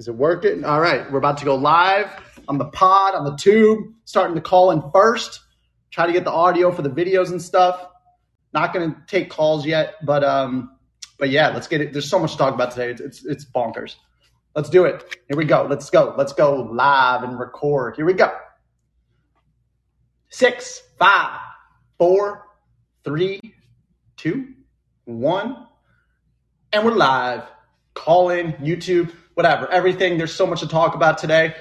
Is it working? All right, we're about to go live on the pod, on the tube, starting to call in first. Try to get the audio for the videos and stuff. Not going to take calls yet, but um, but yeah, let's get it. There's so much to talk about today. It's, it's it's bonkers. Let's do it. Here we go. Let's go. Let's go live and record. Here we go. Six, five, four, three, two, one, and we're live. Call in YouTube whatever, everything. There's so much to talk about today.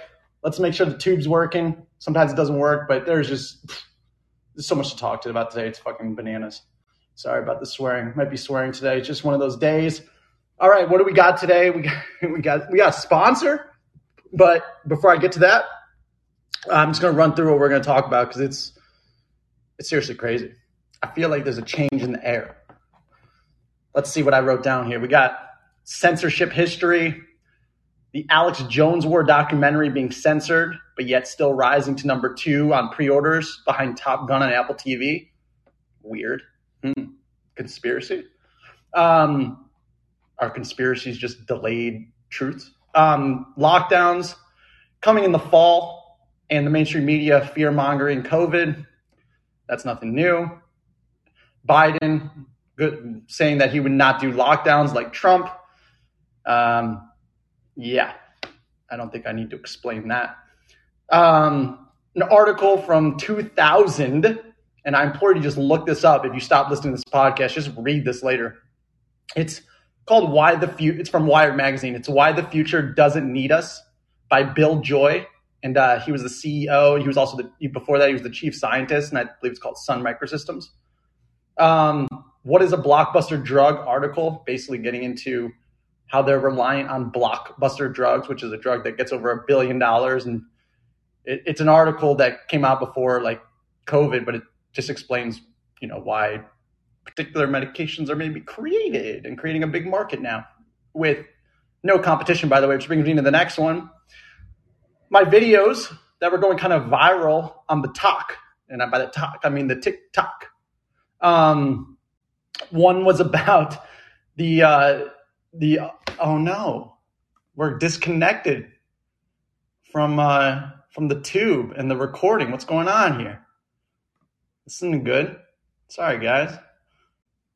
Let's make sure the tube's working. Sometimes it doesn't work, but there's just there's so much to talk to about today. It's fucking bananas. Sorry about the swearing. Might be swearing today. It's just one of those days. All right, what do we got today? We got we got we got a sponsor, but before I get to that, I'm just gonna run through what we're gonna talk about because it's it's seriously crazy. I feel like there's a change in the air. Let's see what I wrote down here. We got censorship history, the Alex Jones War documentary being censored, but yet still rising to number two on pre orders behind Top Gun on Apple TV. Weird. Hmm. Conspiracy. Um, are conspiracies just delayed truths? Um, lockdowns coming in the fall and the mainstream media fear mongering COVID. That's nothing new. Biden good, saying that he would not do lockdowns like Trump. Um, yeah, I don't think I need to explain that. Um, an article from 2000, and I implore you to just look this up. If you stop listening to this podcast, just read this later. It's called "Why the Future." It's from Wired magazine. It's "Why the Future Doesn't Need Us" by Bill Joy, and uh, he was the CEO. He was also the before that he was the chief scientist, and I believe it's called Sun Microsystems. Um, what is a blockbuster drug article? Basically, getting into how they're reliant on blockbuster drugs, which is a drug that gets over a billion dollars. And it, it's an article that came out before like COVID, but it just explains, you know, why particular medications are maybe created and creating a big market now with no competition, by the way, which brings me to the next one. My videos that were going kind of viral on the talk, and by the talk, I mean the TikTok. Um, one was about the uh, the oh no, we're disconnected from uh, from the tube and the recording. What's going on here? This isn't good. Sorry, guys.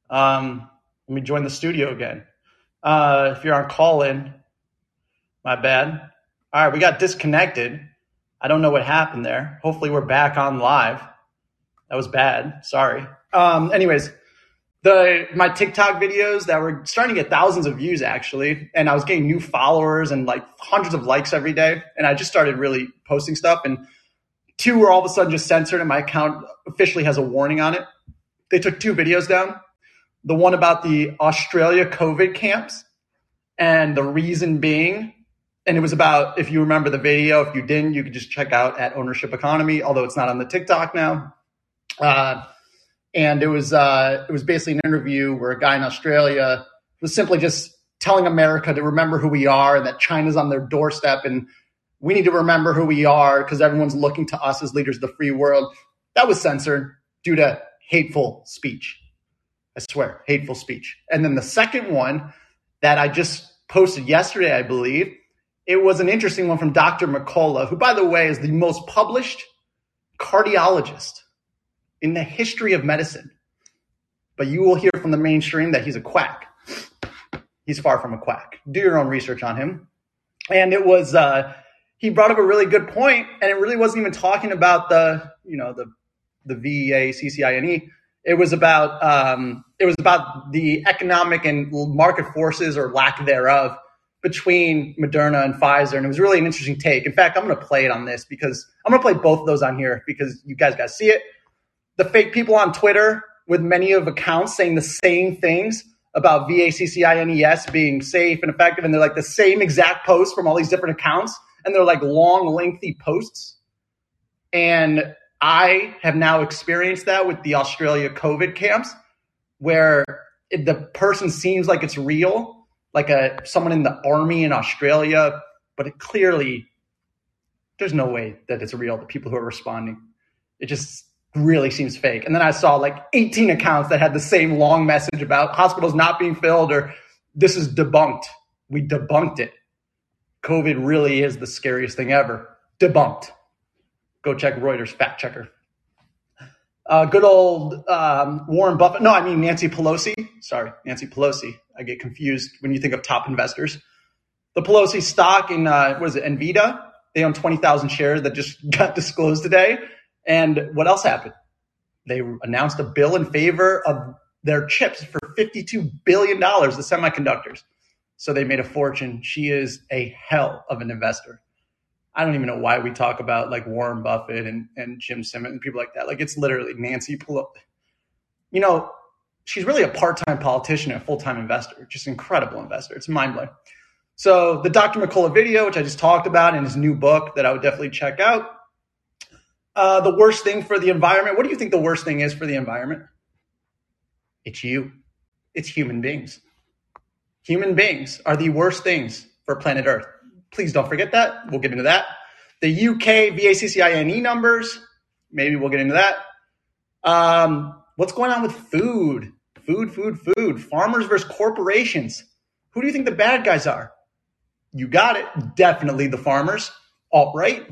Um, let me join the studio again. Uh, if you're on call in, my bad. All right, we got disconnected. I don't know what happened there. Hopefully, we're back on live. That was bad. Sorry. Um, anyways, the my TikTok videos that were starting to get thousands of views actually, and I was getting new followers and like hundreds of likes every day. And I just started really posting stuff, and two were all of a sudden just censored, and my account officially has a warning on it. They took two videos down. The one about the Australia COVID camps, and the reason being, and it was about if you remember the video. If you didn't, you could just check out at Ownership Economy, although it's not on the TikTok now. Uh, and it was uh, it was basically an interview where a guy in Australia was simply just telling America to remember who we are and that China's on their doorstep and we need to remember who we are because everyone's looking to us as leaders of the free world. That was censored due to hateful speech. I swear, hateful speech. And then the second one that I just posted yesterday, I believe, it was an interesting one from Dr. McCullough, who, by the way, is the most published cardiologist in the history of medicine. But you will hear from the mainstream that he's a quack. He's far from a quack. Do your own research on him. And it was, uh, he brought up a really good point, and it really wasn't even talking about the, you know, the, the VEA, CCINE. It was about, um, it was about the economic and market forces or lack thereof between Moderna and Pfizer. And it was really an interesting take. In fact, I'm going to play it on this because I'm going to play both of those on here because you guys got to see it the fake people on Twitter with many of accounts saying the same things about VACCINES being safe and effective, and they're like the same exact posts from all these different accounts, and they're like long, lengthy posts. And I have now experienced that with the Australia COVID camps, where it, the person seems like it's real, like a someone in the army in Australia, but it clearly there's no way that it's real. The people who are responding, it just really seems fake. And then I saw like 18 accounts that had the same long message about hospitals not being filled or this is debunked. We debunked it. COVID really is the scariest thing ever. Debunked. Go check Reuters fact checker. Uh, good old um, Warren Buffett. No, I mean Nancy Pelosi. Sorry, Nancy Pelosi. I get confused when you think of top investors. The Pelosi stock in uh, what is it? Nvidia. They own twenty thousand shares that just got disclosed today. And what else happened? They announced a bill in favor of their chips for fifty-two billion dollars, the semiconductors. So they made a fortune. She is a hell of an investor. I don't even know why we talk about like Warren Buffett and, and Jim Simmons and people like that. Like it's literally Nancy Pelosi. You know, she's really a part-time politician and a full-time investor, just incredible investor. It's mind blowing. So the Dr. McCullough video, which I just talked about in his new book that I would definitely check out. Uh, the worst thing for the environment. What do you think the worst thing is for the environment? It's you. It's human beings. Human beings are the worst things for planet Earth. Please don't forget that. We'll get into that. The UK VACCINE numbers, maybe we'll get into that. Um, what's going on with food? Food, food, food. Farmers versus corporations. Who do you think the bad guys are? You got it. Definitely the farmers. Alt right.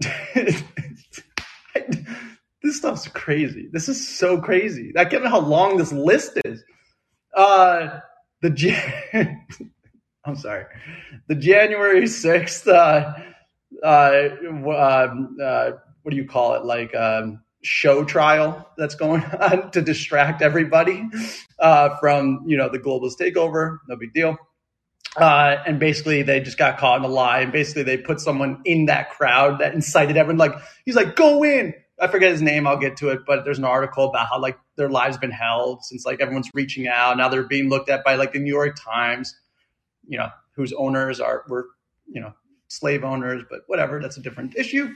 this stuff's crazy. This is so crazy. I can't know how long this list is. Uh, the Jan- I'm sorry, the January 6th, uh, uh, um, uh, what do you call it? Like, um, show trial that's going on to distract everybody uh, from you know the globalist takeover. No big deal. Uh, and basically, they just got caught in a lie. And basically, they put someone in that crowd that incited everyone. Like he's like, "Go in." I forget his name. I'll get to it. But there's an article about how like their lives been held since like everyone's reaching out. Now they're being looked at by like the New York Times. You know, whose owners are were you know slave owners, but whatever. That's a different issue.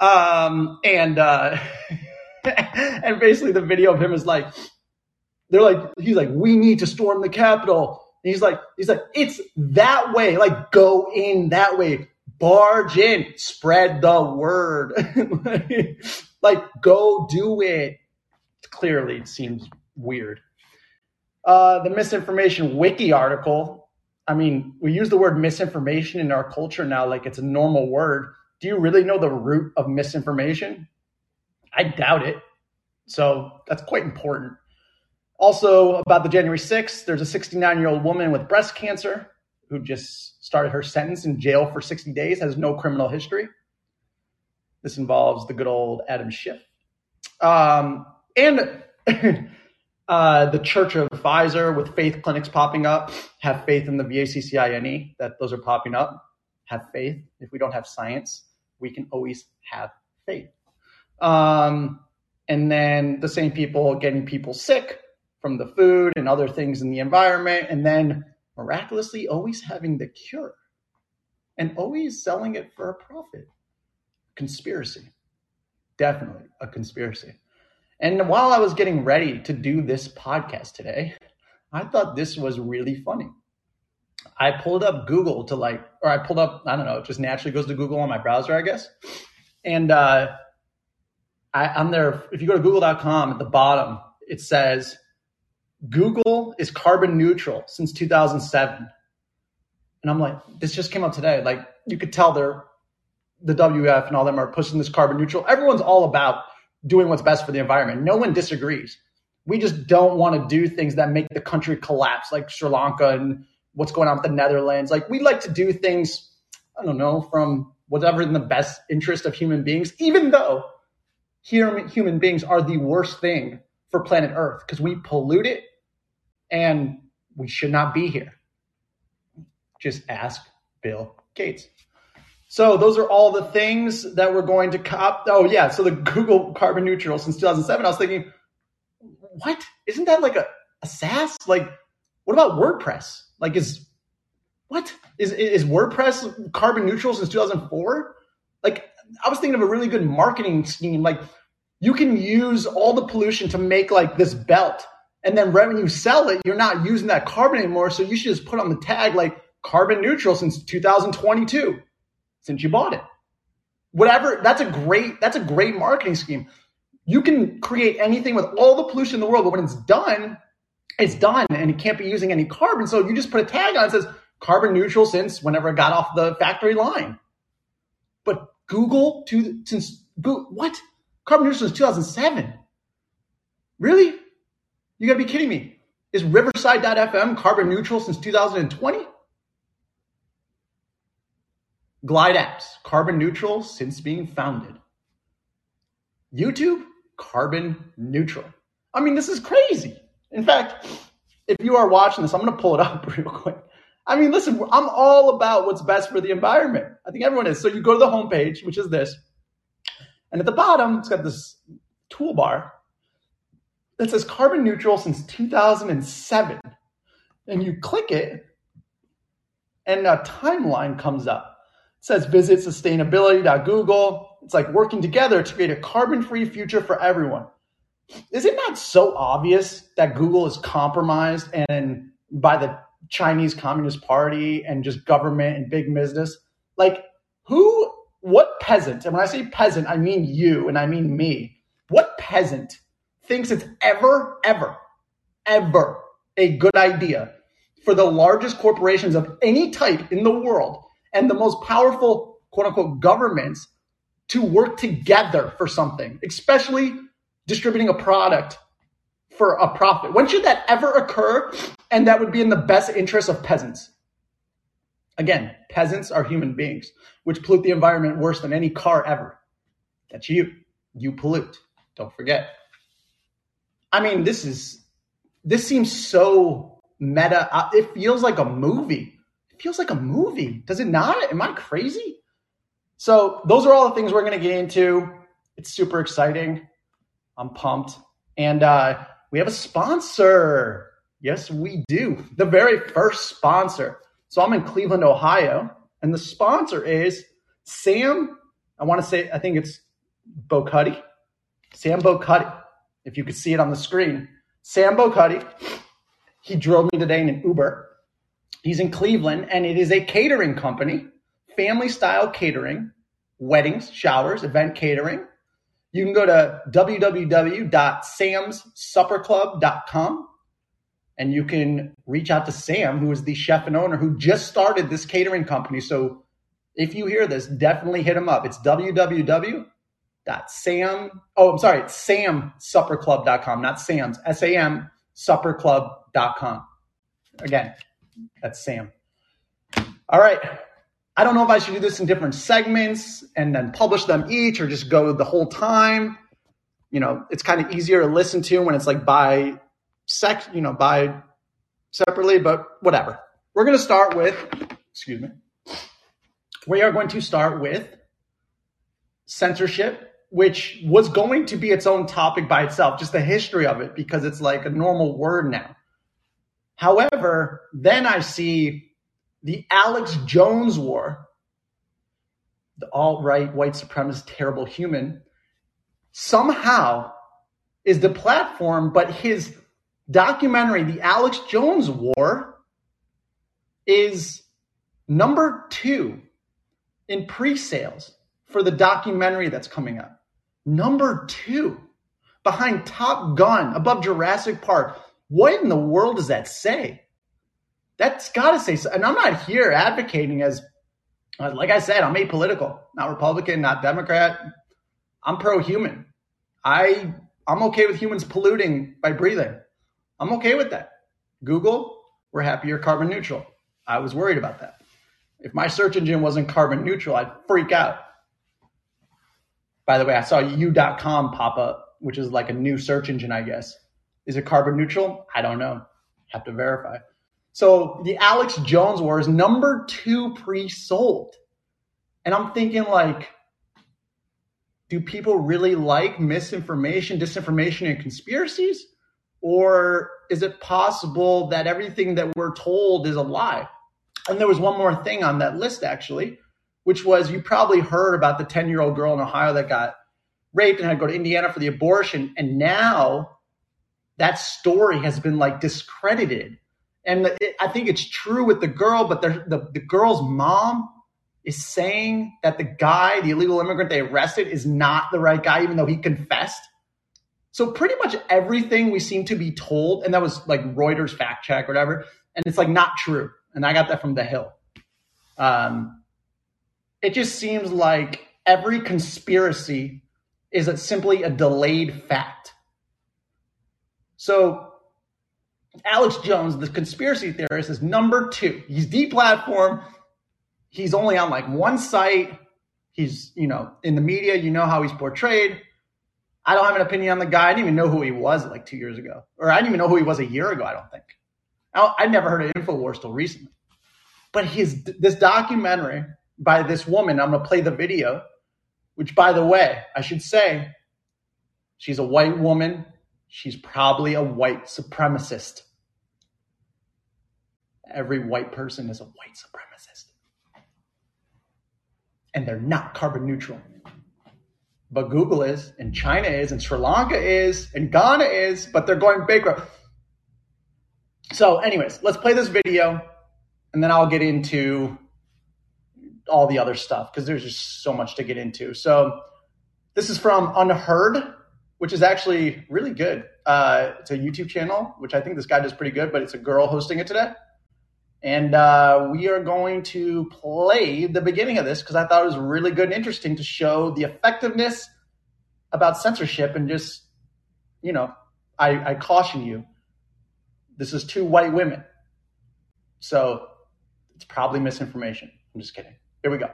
Um, and uh, and basically the video of him is like, they're like, he's like, we need to storm the Capitol. He's like, he's like, it's that way. Like, go in that way. Barge in, spread the word. like, go do it. Clearly, it seems weird. Uh, the misinformation wiki article. I mean, we use the word misinformation in our culture now like it's a normal word do you really know the root of misinformation? I doubt it. So that's quite important. Also, about the January 6th, there's a 69 year old woman with breast cancer who just started her sentence in jail for 60 days, has no criminal history. This involves the good old Adam Schiff. Um, and uh, the Church of Pfizer with faith clinics popping up. Have faith in the VACCINE that those are popping up have faith. If we don't have science, we can always have faith. Um, and then the same people getting people sick from the food and other things in the environment, and then miraculously always having the cure and always selling it for a profit. Conspiracy. Definitely a conspiracy. And while I was getting ready to do this podcast today, I thought this was really funny. I pulled up Google to like, or I pulled up, I don't know, it just naturally goes to Google on my browser, I guess. And uh, I, I'm there. If you go to google.com at the bottom, it says Google is carbon neutral since 2007. And I'm like, this just came up today. Like, you could tell they're the WF and all them are pushing this carbon neutral. Everyone's all about doing what's best for the environment. No one disagrees. We just don't want to do things that make the country collapse, like Sri Lanka and what's going on with the Netherlands. Like we like to do things, I don't know, from whatever in the best interest of human beings, even though human beings are the worst thing for planet Earth because we pollute it and we should not be here. Just ask Bill Gates. So those are all the things that we're going to cop. Oh yeah, so the Google carbon neutral since 2007. I was thinking, what? Isn't that like a, a SaaS? Like, what about WordPress? Like, is what is is WordPress carbon neutral since 2004? Like, I was thinking of a really good marketing scheme. Like, you can use all the pollution to make like this belt, and then when you sell it, you're not using that carbon anymore. So you should just put on the tag like carbon neutral since 2022, since you bought it. Whatever. That's a great. That's a great marketing scheme. You can create anything with all the pollution in the world, but when it's done, it's done and it can't be using any carbon. So you just put a tag on it says carbon neutral since whenever it got off the factory line. But Google to since what carbon neutral since 2007? Really? You gotta be kidding me. Is Riverside.fm carbon neutral since 2020? Glide apps, carbon neutral since being founded. YouTube, carbon neutral. I mean, this is crazy. In fact, if you are watching this, I'm going to pull it up real quick. I mean, listen, I'm all about what's best for the environment. I think everyone is. So you go to the homepage, which is this, and at the bottom, it's got this toolbar that says carbon neutral since 2007. And you click it, and a timeline comes up It says visit sustainability.google. It's like working together to create a carbon free future for everyone. Is it not so obvious that Google is compromised and by the Chinese Communist Party and just government and big business? Like, who, what peasant, and when I say peasant, I mean you and I mean me, what peasant thinks it's ever, ever, ever a good idea for the largest corporations of any type in the world and the most powerful quote unquote governments to work together for something, especially distributing a product for a profit. When should that ever occur? And that would be in the best interest of peasants. Again, peasants are human beings, which pollute the environment worse than any car ever. That's you. You pollute. Don't forget. I mean, this is, this seems so meta. Uh, it feels like a movie it feels like a movie. Does it not? Am I crazy? So those are all the things we're going to get into. It's super exciting. I'm pumped. And uh, we have a sponsor. Yes, we do. The very first sponsor. So I'm in Cleveland, Ohio, and the sponsor is Sam. I want to say, I think it's Bocutti. Sam Bocutti. If you could see it on the screen. Sam Bocutti. He drove me today in an Uber He's in Cleveland, and it is a catering company, family style catering, weddings, showers, event catering. You can go to www.samssupperclub.com and you can reach out to Sam, who is the chef and owner who just started this catering company. So if you hear this, definitely hit him up. It's www.sam. Oh, I'm sorry, it's sam samsupperclub.com, not Sam's, S A M supperclub.com. Again, that's Sam. All right. I don't know if I should do this in different segments and then publish them each or just go the whole time. You know, it's kind of easier to listen to when it's like by sex, you know, by separately, but whatever. We're going to start with, excuse me, we are going to start with censorship, which was going to be its own topic by itself, just the history of it, because it's like a normal word now. However, then I see the Alex Jones war, the alt right, white supremacist, terrible human, somehow is the platform, but his documentary, The Alex Jones War, is number two in pre sales for the documentary that's coming up. Number two behind Top Gun, above Jurassic Park, what in the world does that say? That's got to say, and I'm not here advocating as, uh, like I said, I'm apolitical, not Republican, not Democrat. I'm pro-human. I I'm okay with humans polluting by breathing. I'm okay with that. Google, we're happy you're carbon neutral. I was worried about that. If my search engine wasn't carbon neutral, I'd freak out. By the way, I saw you.com pop up, which is like a new search engine, I guess. Is it carbon neutral? I don't know. Have to verify. So the Alex Jones war is number two pre-sold. And I'm thinking like, do people really like misinformation, disinformation, and conspiracies? Or is it possible that everything that we're told is a lie? And there was one more thing on that list, actually, which was you probably heard about the 10 year old girl in Ohio that got raped and had to go to Indiana for the abortion. And now that story has been like discredited. And it, I think it's true with the girl, but the, the, the girl's mom is saying that the guy, the illegal immigrant they arrested, is not the right guy, even though he confessed. So pretty much everything we seem to be told, and that was like Reuters fact check, or whatever, and it's like not true. and I got that from The Hill. Um, it just seems like every conspiracy is simply a delayed fact. So Alex Jones, the conspiracy theorist, is number two. He's deplatformed. He's only on like one site. He's, you know, in the media, you know how he's portrayed. I don't have an opinion on the guy. I didn't even know who he was like two years ago. Or I didn't even know who he was a year ago, I don't think. I never heard of InfoWars till recently. But his this documentary by this woman, I'm going to play the video, which, by the way, I should say, she's a white woman. She's probably a white supremacist. Every white person is a white supremacist. And they're not carbon neutral. But Google is, and China is, and Sri Lanka is, and Ghana is, but they're going bankrupt. So, anyways, let's play this video, and then I'll get into all the other stuff because there's just so much to get into. So this is from UnHerd, which is actually really good. Uh, it's a YouTube channel, which I think this guy does pretty good, but it's a girl hosting it today. And uh, we are going to play the beginning of this because I thought it was really good and interesting to show the effectiveness about censorship and just, you know, I, I caution you. This is two white women. So it's probably misinformation. I'm just kidding. Here we go.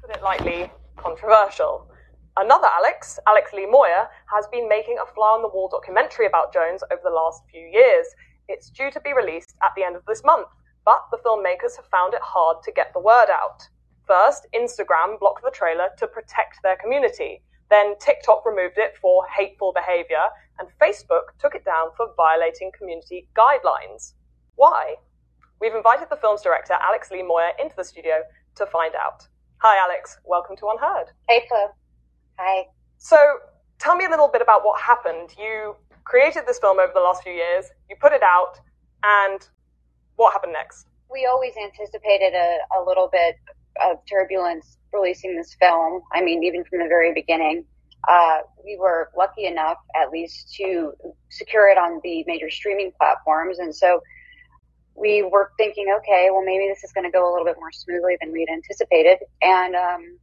Put it lightly, controversial. Another Alex, Alex Lee Moyer, has been making a fly on the wall documentary about Jones over the last few years. It's due to be released at the end of this month but the filmmakers have found it hard to get the word out. First, Instagram blocked the trailer to protect their community. Then TikTok removed it for hateful behavior, and Facebook took it down for violating community guidelines. Why? We've invited the film's director, Alex Lee Moyer, into the studio to find out. Hi, Alex. Welcome to UnHerd. Hey, Flo. Hi. So, tell me a little bit about what happened. You created this film over the last few years, you put it out, and what happened next? We always anticipated a, a little bit of turbulence releasing this film. I mean, even from the very beginning. Uh, we were lucky enough, at least, to secure it on the major streaming platforms. And so we were thinking, okay, well, maybe this is going to go a little bit more smoothly than we'd anticipated. And um,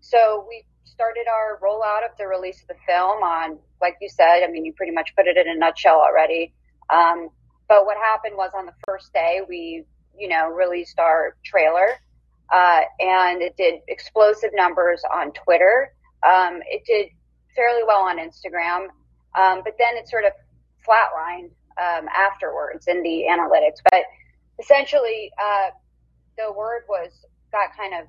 so we started our rollout of the release of the film on, like you said, I mean, you pretty much put it in a nutshell already. Um, but what happened was on the first day, we, you know, released our trailer, uh, and it did explosive numbers on Twitter. Um, it did fairly well on Instagram, um, but then it sort of flatlined um, afterwards in the analytics. But essentially, uh, the word was got kind of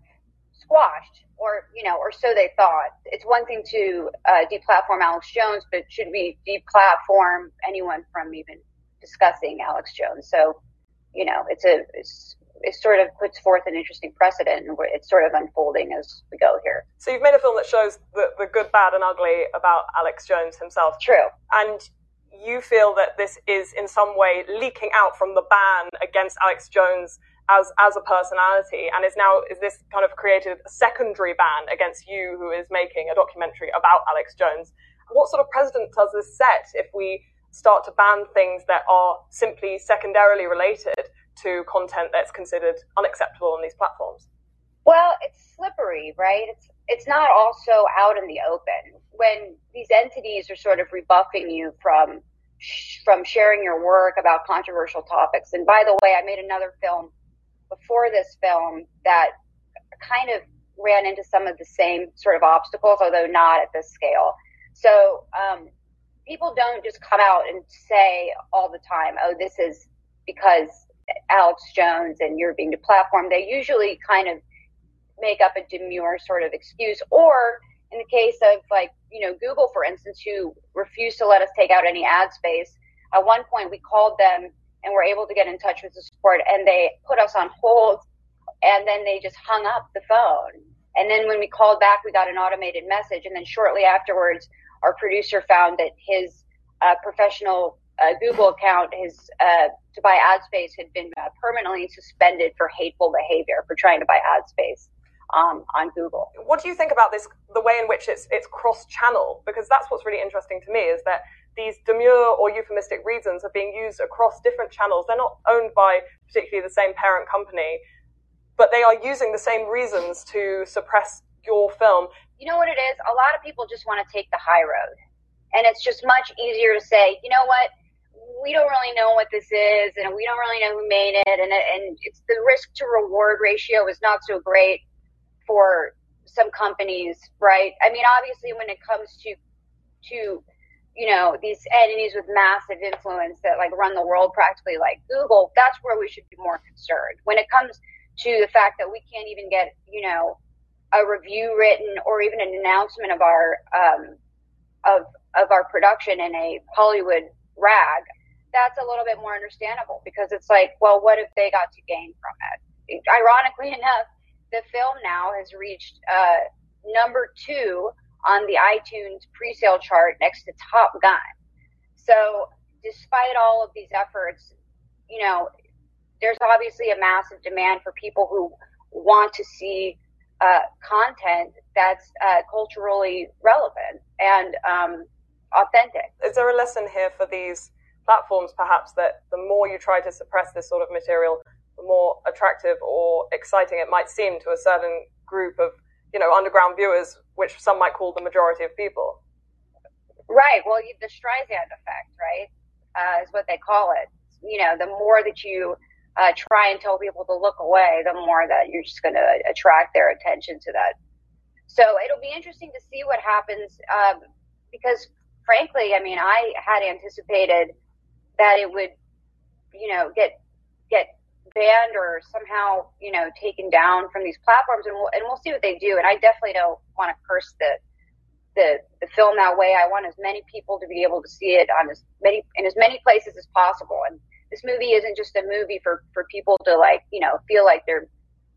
squashed, or you know, or so they thought. It's one thing to uh, deplatform Alex Jones, but should we deplatform anyone from even discussing Alex Jones. So, you know, it's a it's, it sort of puts forth an interesting precedent, and it's sort of unfolding as we go here. So you've made a film that shows the, the good, bad, and ugly about Alex Jones himself. True. And you feel that this is in some way leaking out from the ban against Alex Jones as as a personality, and is now is this kind of created a secondary ban against you, who is making a documentary about Alex Jones. What sort of precedent does this set if we start to ban things that are simply secondarily related to content that's considered unacceptable on these platforms? Well, it's slippery, right? It's it's not also out in the open. When these entities are sort of rebuffing you from from sharing your work about controversial topics. And by the way, I made another film before this film that kind of ran into some of the same sort of obstacles, although not at this scale. So um, people don't just come out and say all the time, oh, this is because Alex Jones and you're being deplatformed. They usually kind of make up a demure sort of excuse. Or in the case of like, you know, Google, for instance, who refused to let us take out any ad space. At one point, we called them and were able to get in touch with the support and they put us on hold and then they just hung up the phone. And then when we called back, we got an automated message. And then shortly afterwards, our producer found that his uh, professional uh, Google account, his uh, to buy ad space had been uh, permanently suspended for hateful behavior for trying to buy ad space um, on Google. What do you think about this? The way in which it's it's cross-channel, because that's what's really interesting to me is that these demure or euphemistic reasons are being used across different channels. They're not owned by particularly the same parent company, but they are using the same reasons to suppress your film. You know what it is? A lot of people just want to take the high road. And it's just much easier to say, you know what? We don't really know what this is and we don't really know who made it. And, and it's the risk to reward ratio is not so great for some companies, right? I mean, obviously when it comes to, to, you know, these entities with massive influence that like run the world practically like Google, that's where we should be more concerned. When it comes to the fact that we can't even get, you know, a review written or even an announcement of our, um, of of our production in a Hollywood rag, that's a little bit more understandable because it's like, well, what if they got to gain from it? Ironically enough, the film now has reached uh, number two on the iTunes pre-sale chart next to Top Gun. So, despite all of these efforts, you know, there's obviously a massive demand for people who want to see uh, content that's uh, culturally relevant. And um, authentic. Is there a lesson here for these platforms, perhaps, that the more you try to suppress this sort of material, the more attractive or exciting it might seem to a certain group of, you know, underground viewers, which some might call the majority of people? Right. Well, the Streisand effect, right, uh, is what they call it. You know, the more that you uh, try and tell people to look away, the more that you're just going to attract their attention to that. So it'll be interesting to see what happens um, because frankly, I mean, I had anticipated that it would, you know, get get banned or somehow, you know, taken down from these platforms, and we'll and we'll see what they do. And I definitely don't want to curse the the the film that way. I want as many people to be able to see it on as many in as many places as possible. And this movie isn't just a movie for for people to like, you know, feel like they're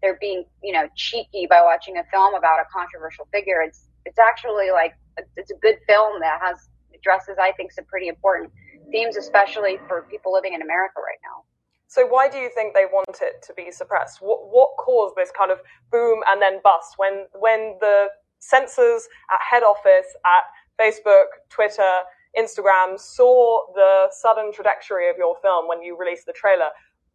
they're being, you know, cheeky by watching a film about a controversial figure. It's it's actually like it's a good film that has addresses, I think, some pretty important themes, especially for people living in America right now. So why do you think they want it to be suppressed? What, what caused this kind of boom and then bust when when the censors at head office at Facebook, Twitter, Instagram saw the sudden trajectory of your film when you released the trailer?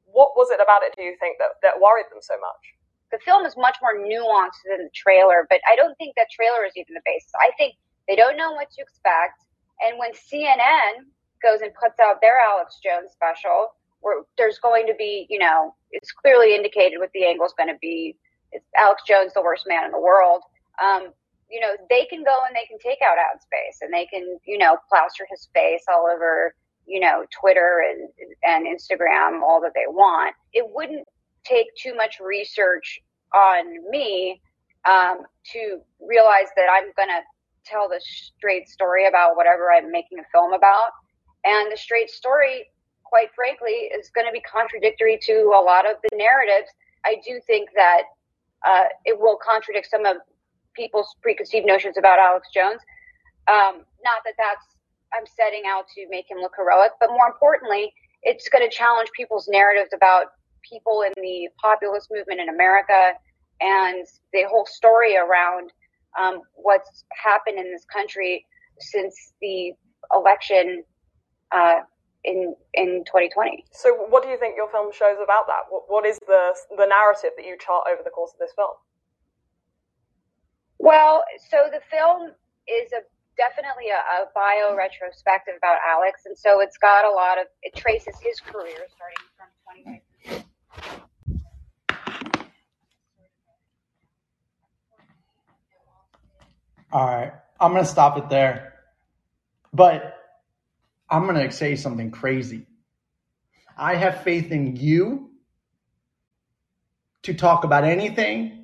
What was it about it, do you think, that, that worried them so much? The film is much more nuanced than the trailer, but I don't think that trailer is even the basis. I think they don't know what to expect. And when CNN goes and puts out their Alex Jones special, where there's going to be, you know, it's clearly indicated what the angle is going to be. It's Alex Jones, the worst man in the world. Um, you know, they can go and they can take out ad space and they can, you know, plaster his face all over, you know, Twitter and, and Instagram, all that they want. It wouldn't take too much research on me um, to realize that I'm going to tell the straight story about whatever I'm making a film about. And the straight story, quite frankly, is going to be contradictory to a lot of the narratives. I do think that uh, it will contradict some of people's preconceived notions about Alex Jones. Um, not that that's I'm setting out to make him look heroic, but more importantly, it's going to challenge people's narratives about people in the populist movement in America and the whole story around um, what's happened in this country since the election uh, in in 2020. So, what do you think your film shows about that? what, what is the the narrative that you chart over the course of this film? Well, so the film is a definitely a, a bio retrospective about Alex, and so it's got a lot of it traces his career starting from 2019. All right. I'm to stop it there. But I'm to say something crazy. I have faith in you to talk about anything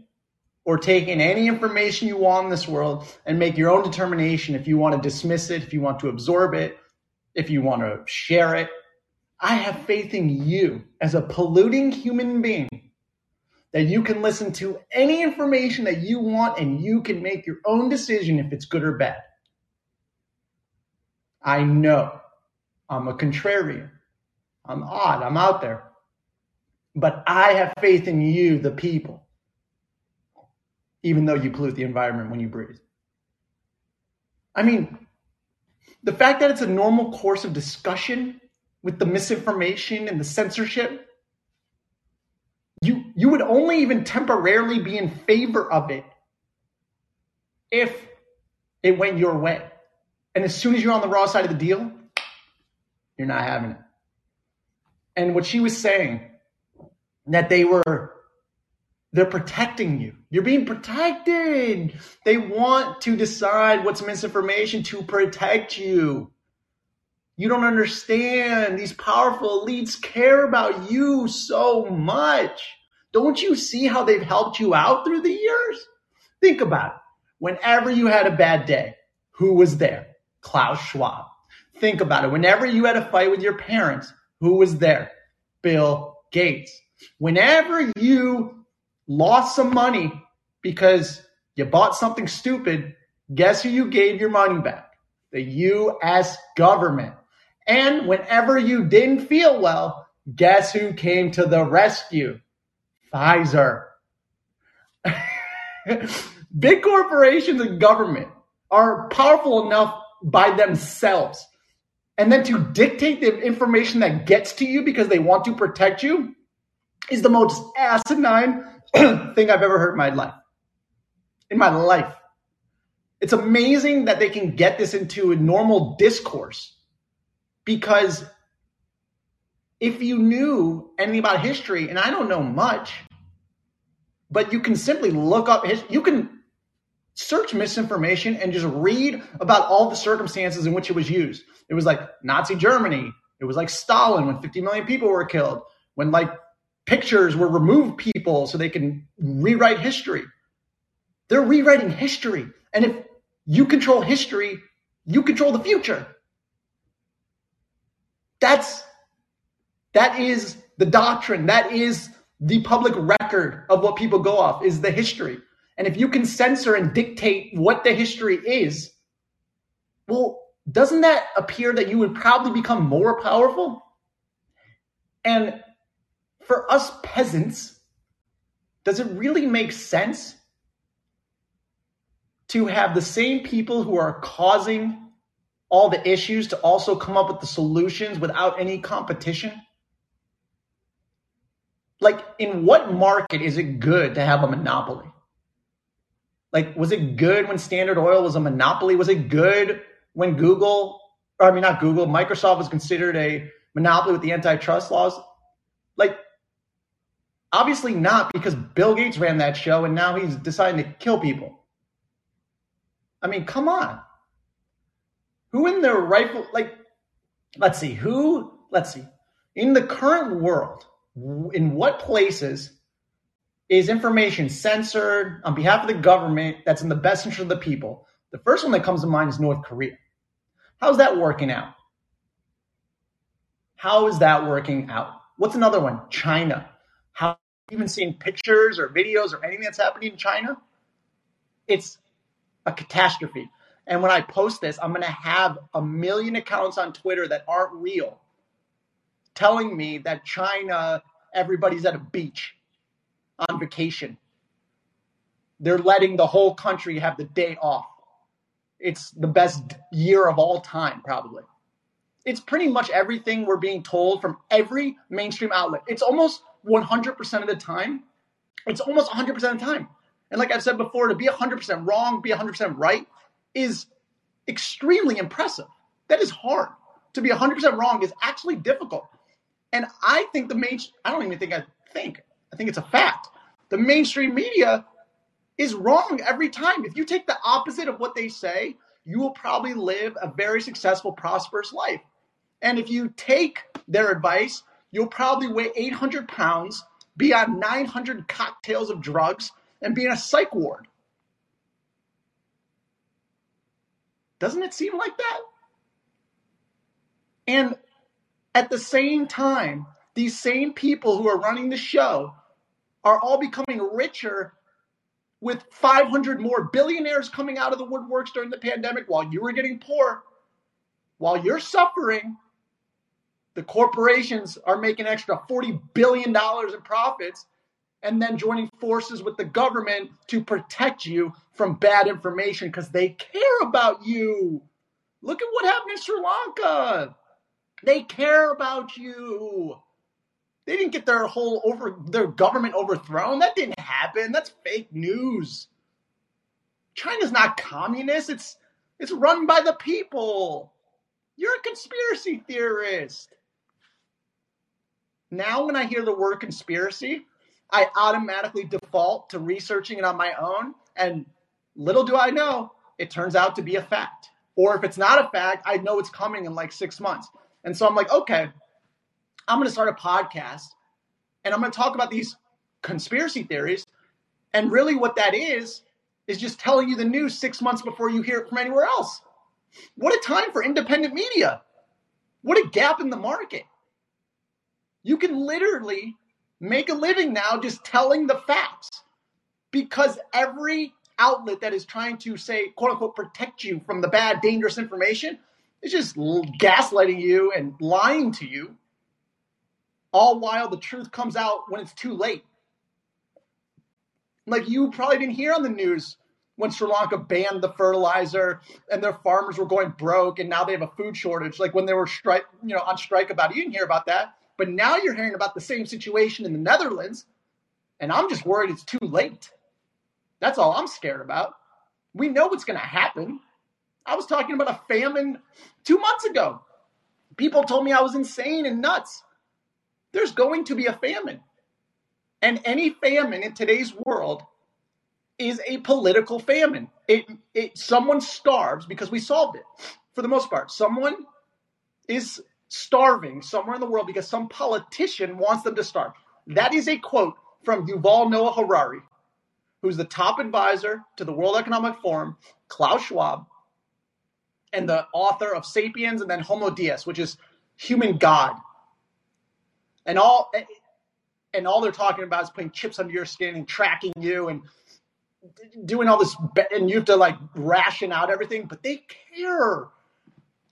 or take in any information you want in this world and make your own determination if you want to dismiss it, if you want to absorb it, if you want to share it. I have faith in you as a polluting human being that you can listen to any information that you want and you can make your own decision if it's good or bad. I know I'm a contrarian. I'm odd. I'm out there. But I have faith in you, the people, even though you pollute the environment when you breathe. I mean, the fact that it's a normal course of discussion with the misinformation and the censorship, you, you would only even temporarily be in favor of it if it went your way. And as soon as you're on the raw side of the deal, you're not having it. And what she was saying, that they were, they're protecting you. You're being protected. They want to decide what's misinformation to protect you. You don't understand. These powerful elites care about you so much. Don't you see how they've helped you out through the years? Think about it. Whenever you had a bad day, who was there? Klaus Schwab. Think about it. Whenever you had a fight with your parents, who was there? Bill Gates. Whenever you lost some money because you bought something stupid, guess who you gave your money back? The US government. And whenever you didn't feel well, guess who came to the rescue? Pfizer. Big corporations and government are powerful enough by themselves. And then to dictate the information that gets to you because they want to protect you is the most asinine thing I've ever heard in my life. In my life. It's amazing that they can get this into a normal discourse because if you knew anything about history, and I don't know much, but you can simply look up his, you can search misinformation and just read about all the circumstances in which it was used. It was like Nazi Germany. It was like Stalin when 50 million people were killed, when like pictures were removed people so they can rewrite history. They're rewriting history. And if you control history, you control the future. That's that is the doctrine. That is the public record of what people go off is the history. And if you can censor and dictate what the history is, well, doesn't that appear that you would probably become more powerful? And for us peasants, does it really make sense to have the same people who are causing all the issues to also come up with the solutions without any competition? Like, in what market is it good to have a monopoly? Like, was it good when Standard Oil was a monopoly? Was it good when Google, or I mean, not Google, Microsoft was considered a monopoly with the antitrust laws? Like, obviously not because Bill Gates ran that show and now he's deciding to kill people. I mean, come on. Who in their rightful, like, let's see, who, let's see, in the current world, in what places is information censored on behalf of the government that's in the best interest of the people? The first one that comes to mind is North Korea. How's that working out? How is that working out? What's another one? China. Even seen pictures or videos or anything that's happening in China? It's a catastrophe. And when I post this, I'm going to have a million accounts on Twitter that aren't real telling me that China, everybody's at a beach on vacation. They're letting the whole country have the day off. It's the best year of all time, probably. It's pretty much everything we're being told from every mainstream outlet. It's almost 100% of the time. It's almost 100% of the time. And like I've said before, to be 100% wrong, be 100% right is extremely impressive. That is hard. To be 100% wrong is actually difficult. And I think the main, I don't even think I think, I think it's a fact. The mainstream media is wrong every time. If you take the opposite of what they say, you will probably live a very successful, prosperous life. And if you take their advice, you'll probably weigh 800 pounds, be on 900 cocktails of drugs, and be in a psych ward. Doesn't it seem like that? And at the same time, these same people who are running the show are all becoming richer with 500 more billionaires coming out of the woodworks during the pandemic while you were getting poor, while you're suffering, the corporations are making extra $40 billion in profits and then joining forces with the government to protect you from bad information because they care about you. Look at what happened in Sri Lanka. They care about you. They didn't get their whole over their government overthrown. That didn't happen. That's fake news. China's not communist. It's it's run by the people. You're a conspiracy theorist. Now when I hear the word conspiracy, I automatically default to researching it on my own and little do I know, it turns out to be a fact. Or if it's not a fact, I know it's coming in like 6 months. And so I'm like, okay, I'm going to start a podcast and I'm going to talk about these conspiracy theories. And really, what that is, is just telling you the news six months before you hear it from anywhere else. What a time for independent media. What a gap in the market. You can literally make a living now just telling the facts because every outlet that is trying to say, quote unquote, protect you from the bad, dangerous information is just gaslighting you and lying to you all while the truth comes out when it's too late. Like you probably didn't hear on the news when Sri Lanka banned the fertilizer and their farmers were going broke and now they have a food shortage. Like when they were strike, you know, on strike about it, you didn't hear about that. But now you're hearing about the same situation in the Netherlands, and I'm just worried it's too late. That's all I'm scared about. We know what's going to happen. I was talking about a famine two months ago. People told me I was insane and nuts there's going to be a famine. And any famine in today's world is a political famine. It, it someone starves because we solved it for the most part. Someone is starving somewhere in the world because some politician wants them to starve. That is a quote from Yuval Noah Harari, who's the top advisor to the World Economic Forum, Klaus Schwab, and the author of Sapiens and then Homo Deus, which is human God and all and all they're talking about is putting chips under your skin and tracking you and doing all this and you have to like ration out everything but they care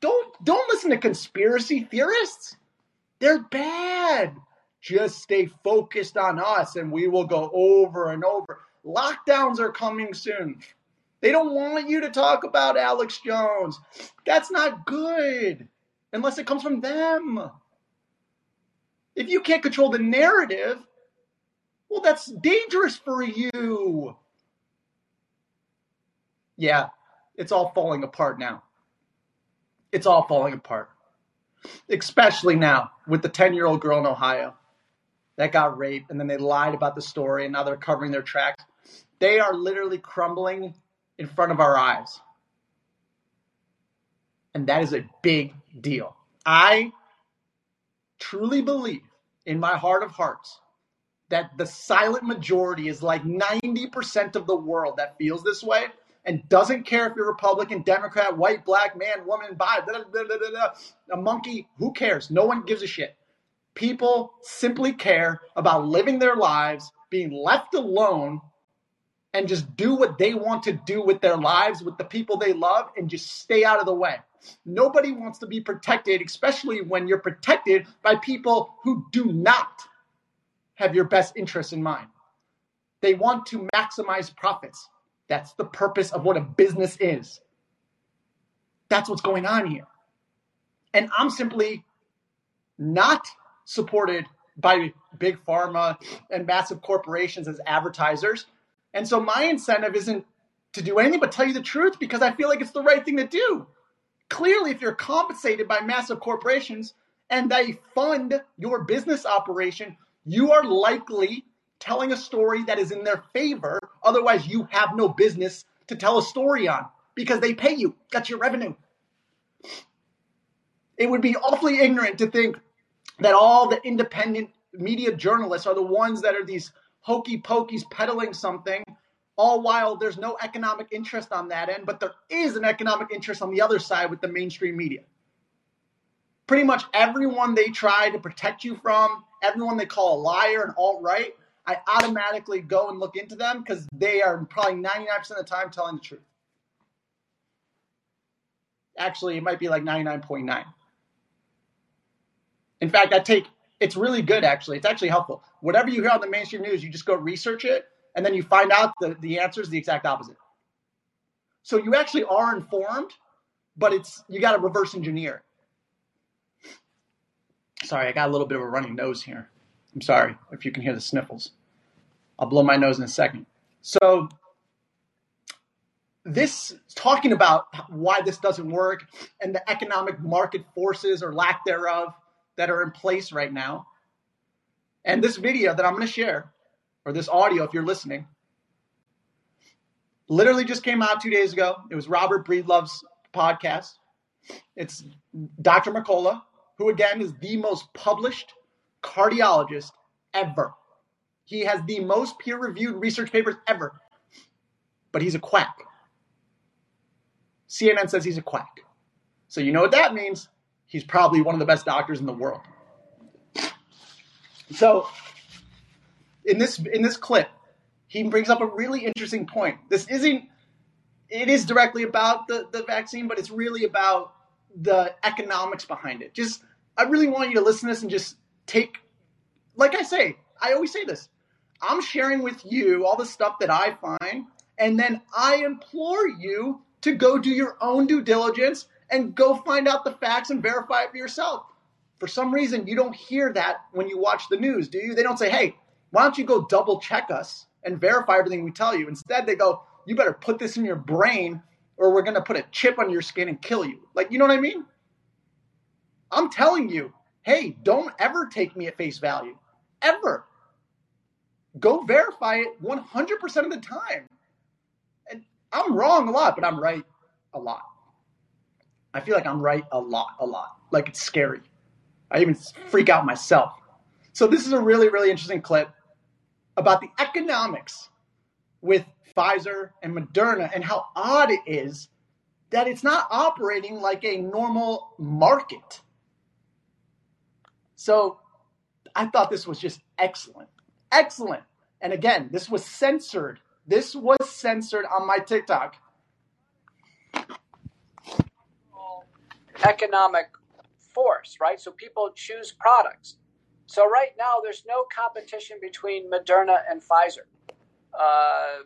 don't don't listen to conspiracy theorists. They're bad. Just stay focused on us and we will go over and over. Lockdowns are coming soon. They don't want you to talk about alex jones. That's not good unless it comes from them. If you can't control the narrative, well, that's dangerous for you. Yeah, it's all falling apart now. It's all falling apart. Especially now with the 10 year old girl in Ohio that got raped and then they lied about the story and now they're covering their tracks. They are literally crumbling in front of our eyes. And that is a big deal. I truly believe in my heart of hearts that the silent majority is like 90% of the world that feels this way and doesn't care if you're Republican, Democrat, white, black, man, woman, bi, blah, blah, blah, a monkey, who cares? No one gives a shit. People simply care about living their lives, being left alone, and just do what they want to do with their lives, with the people they love, and just stay out of the way. Nobody wants to be protected, especially when you're protected by people who do not have your best interests in mind. They want to maximize profits. That's the purpose of what a business is. That's what's going on here. And I'm simply not supported by big pharma and massive corporations as advertisers. And so my incentive isn't to do anything but tell you the truth because I feel like it's the right thing to do. Clearly, if you're compensated by massive corporations and they fund your business operation, you are likely telling a story that is in their favor. Otherwise, you have no business to tell a story on because they pay you. That's your revenue. It would be awfully ignorant to think that all the independent media journalists are the ones that are these hokey pokeys peddling something all while there's no economic interest on that end, but there is an economic interest on the other side with the mainstream media. Pretty much everyone they try to protect you from, everyone they call a liar and alt right, I automatically go and look into them because they are probably 99% of the time telling the truth. Actually, it might be like 99.9. In fact, I take it's really good actually. It's actually helpful. Whatever you hear on the mainstream news, you just go research it and then you find out the, the answer is the exact opposite. So you actually are informed, but it's you got to reverse engineer. Sorry, I got a little bit of a running nose here. I'm sorry if you can hear the sniffles. I'll blow my nose in a second. So this talking about why this doesn't work and the economic market forces or lack thereof that are in place right now. And this video that I'm going to share, or this audio if you're listening, literally just came out two days ago. It was Robert Breedlove's podcast. It's Dr. McCullough, who again is the most published cardiologist ever. He has the most peer reviewed research papers ever, but he's a quack. CNN says he's a quack. So you know what that means? He's probably one of the best doctors in the world. So in this in this clip, he brings up a really interesting point. This isn't it is directly about the, the vaccine, but it's really about the economics behind it. Just I really want you to listen to this and just take like I say, I always say this. I'm sharing with you all the stuff that I find, and then I implore you to go do your own due diligence and go find out the facts and verify it for yourself. For some reason, you don't hear that when you watch the news, do you? They don't say, hey, why don't you go double check us and verify everything we tell you? Instead, they go, you better put this in your brain or we're going to put a chip on your skin and kill you. Like, you know what I mean? I'm telling you, hey, don't ever take me at face value. Ever. Go verify it 100% of the time. And I'm wrong a lot, but I'm right a lot. I feel like I'm right a lot, a lot. Like it's scary. I even freak out myself. So this is a really, really interesting clip about the economics with Pfizer and Moderna and how odd it is that it's not operating like a normal market. So I thought this was just excellent. Excellent. And again, this was censored this was censored on my TikTok. Economic force, right? So people choose products. So right now, there's no competition between Moderna and Pfizer. Uh,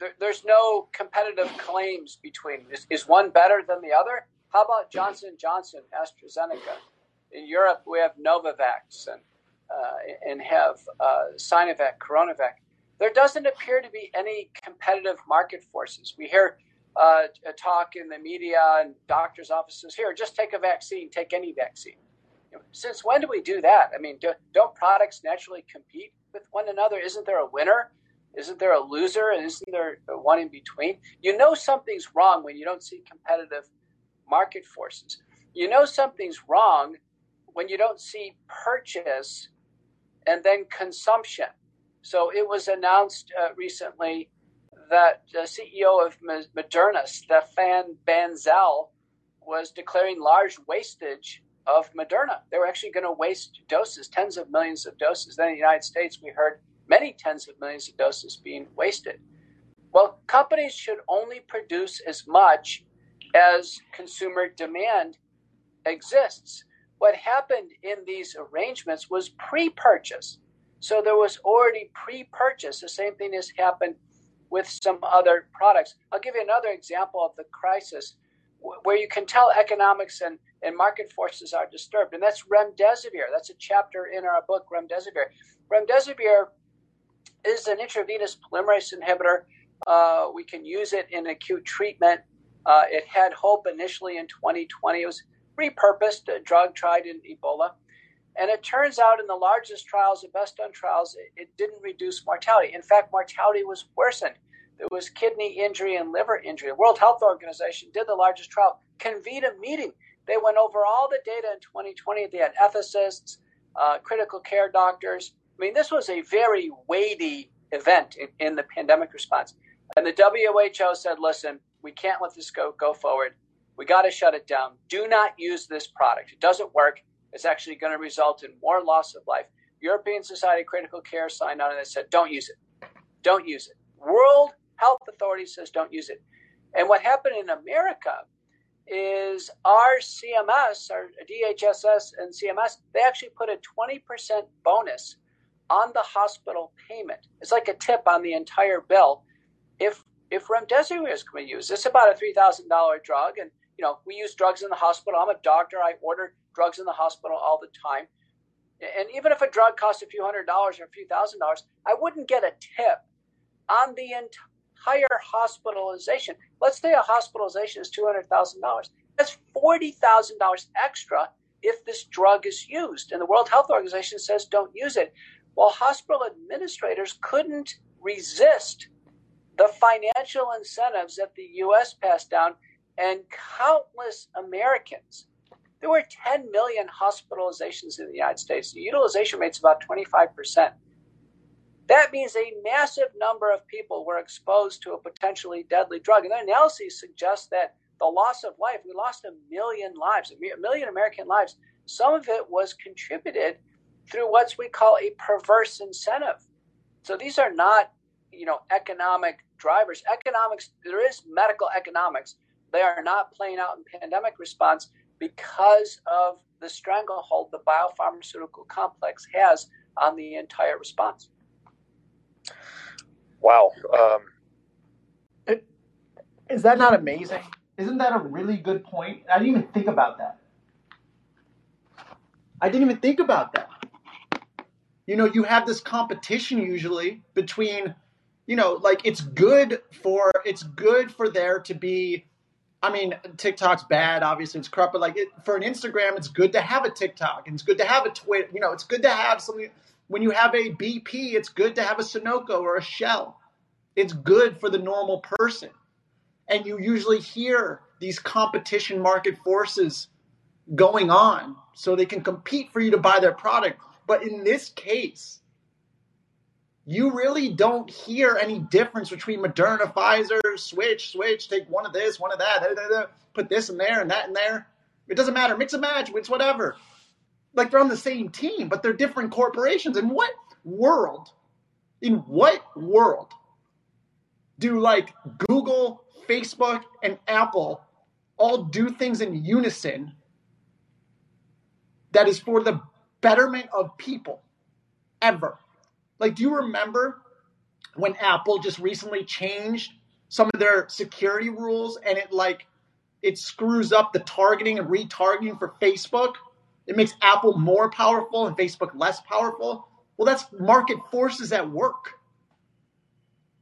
there, there's no competitive claims between. Is, is one better than the other? How about Johnson Johnson, AstraZeneca? In Europe, we have Novavax and uh, and have uh, Sinovac, Coronavac there doesn't appear to be any competitive market forces. We hear uh, a talk in the media and doctors' offices here just take a vaccine, take any vaccine. Since when do we do that? I mean, do, don't products naturally compete with one another? Isn't there a winner? Isn't there a loser? And isn't there one in between? You know something's wrong when you don't see competitive market forces. You know something's wrong when you don't see purchase and then consumption. So it was announced uh, recently that the CEO of Moderna, Stéphane Bancel, was declaring large wastage of Moderna. They were actually going to waste doses, tens of millions of doses. Then in the United States, we heard many tens of millions of doses being wasted. Well, companies should only produce as much as consumer demand exists. What happened in these arrangements was pre purchase. So there was already pre purchase. The same thing has happened with some other products. I'll give you another example of the crisis where you can tell economics and, and market forces are disturbed, and that's remdesivir. That's a chapter in our book, Remdesivir. Remdesivir is an intravenous polymerase inhibitor. Uh, we can use it in acute treatment. Uh, it had hope initially in 2020. It was repurposed, a drug tried in Ebola. And it turns out in the largest trials, the best done trials, it, it didn't reduce mortality. In fact, mortality was worsened. There was kidney injury and liver injury. The World Health Organization did the largest trial, convened a meeting. They went over all the data in 2020. They had ethicists, uh, critical care doctors. I mean, this was a very weighty event in, in the pandemic response. And the WHO said, listen, we can't let this go, go forward. We got to shut it down. Do not use this product. It doesn't work. It's actually going to result in more loss of life. European Society of Critical Care signed on and said, don't use it. Don't use it. World Health Authority says don't use it. And what happened in America is our CMS, our DHSS and CMS, they actually put a 20% bonus on the hospital payment. It's like a tip on the entire bill. If if remdesivir is going to be used, it's about a three thousand dollar drug, and you know we use drugs in the hospital. I'm a doctor. I order drugs in the hospital all the time. And even if a drug costs a few hundred dollars or a few thousand dollars, I wouldn't get a tip on the entire hospitalization. Let's say a hospitalization is two hundred thousand dollars. That's forty thousand dollars extra if this drug is used. And the World Health Organization says don't use it while hospital administrators couldn't resist the financial incentives that the US passed down, and countless Americans. There were 10 million hospitalizations in the United States. The utilization rate's about 25%. That means a massive number of people were exposed to a potentially deadly drug. And the analyses suggest that the loss of life, we lost a million lives, a million American lives. Some of it was contributed through what we call a perverse incentive. So these are not, you know, economic drivers. Economics, there is medical economics. They are not playing out in pandemic response because of the stranglehold the biopharmaceutical complex has on the entire response. Wow. Um, it, is that not amazing? Isn't that a really good point? I didn't even think about that. I didn't even think about that you know, you have this competition usually between, you know, like it's good for it's good for there to be. I mean, TikTok's bad. Obviously, it's corrupt. But like it, for an Instagram, it's good to have a TikTok, and it's good to have a Twitter. You know, it's good to have something. When you have a BP, it's good to have a Sunoco or a Shell. It's good for the normal person, and you usually hear these competition market forces going on so they can compete for you to buy their product but in this case, you really don't hear any difference between Moderna, Pfizer, switch, switch, take one of this, one of that, put this in there and that in there. It doesn't matter. Mix and match. It's whatever. Like they're on the same team, but they're different corporations. In what world, in what world do like Google, Facebook, and Apple all do things in unison that is for the betterment of people ever. Like, do you remember when Apple just recently changed some of their security rules and it like it screws up the targeting and retargeting for Facebook? It makes Apple more powerful and Facebook less powerful. Well, that's market forces at work.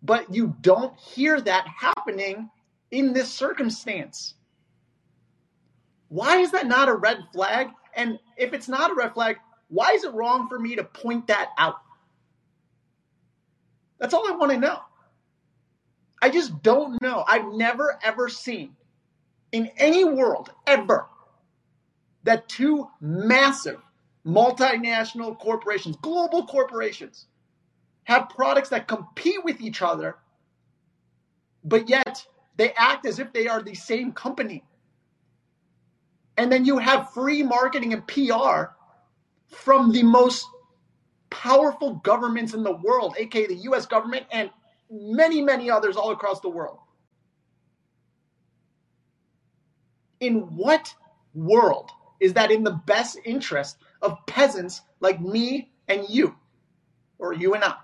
But you don't hear that happening in this circumstance. Why is that not a red flag? And if it's not a red flag, why is it wrong for me to point that out? That's all I want to know. I just don't know. I've never ever seen in any world ever that two massive multinational corporations, global corporations, have products that compete with each other, but yet they act as if they are the same company. And then you have free marketing and PR from the most powerful governments in the world, aka the US government and many, many others all across the world. In what world is that in the best interest of peasants like me and you, or you and I?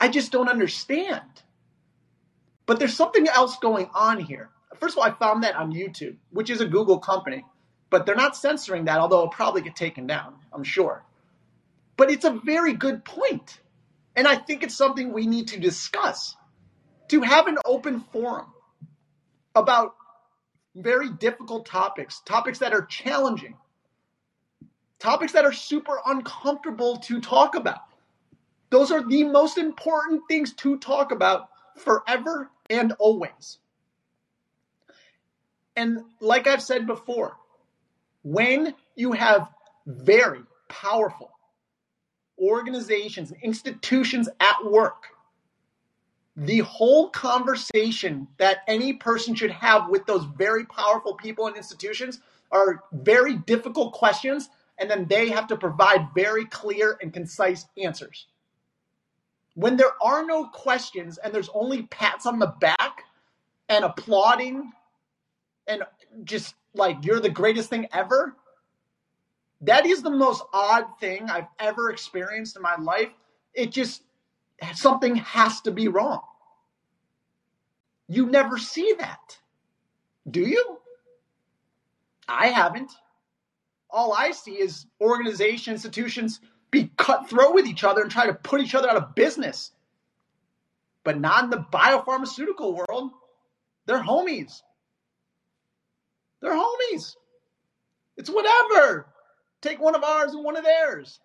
I just don't understand. But there's something else going on here. First of all, I found that on YouTube, which is a Google company but they're not censoring that, although it'll probably get taken down, I'm sure. But it's a very good point. And I think it's something we need to discuss. To have an open forum about very difficult topics, topics that are challenging, topics that are super uncomfortable to talk about. Those are the most important things to talk about forever and always. And like I've said before, when you have very powerful organizations and institutions at work, the whole conversation that any person should have with those very powerful people and institutions are very difficult questions, and then they have to provide very clear and concise answers. When there are no questions and there's only pats on the back and applauding and just like you're the greatest thing ever. That is the most odd thing I've ever experienced in my life. It just something has to be wrong. You never see that. Do you? I haven't. All I see is organizations, institutions be cutthroat with each other and try to put each other out of business. But not in the biopharmaceutical world. They're homies. They're homies. It's whatever. Take one of ours and one of theirs.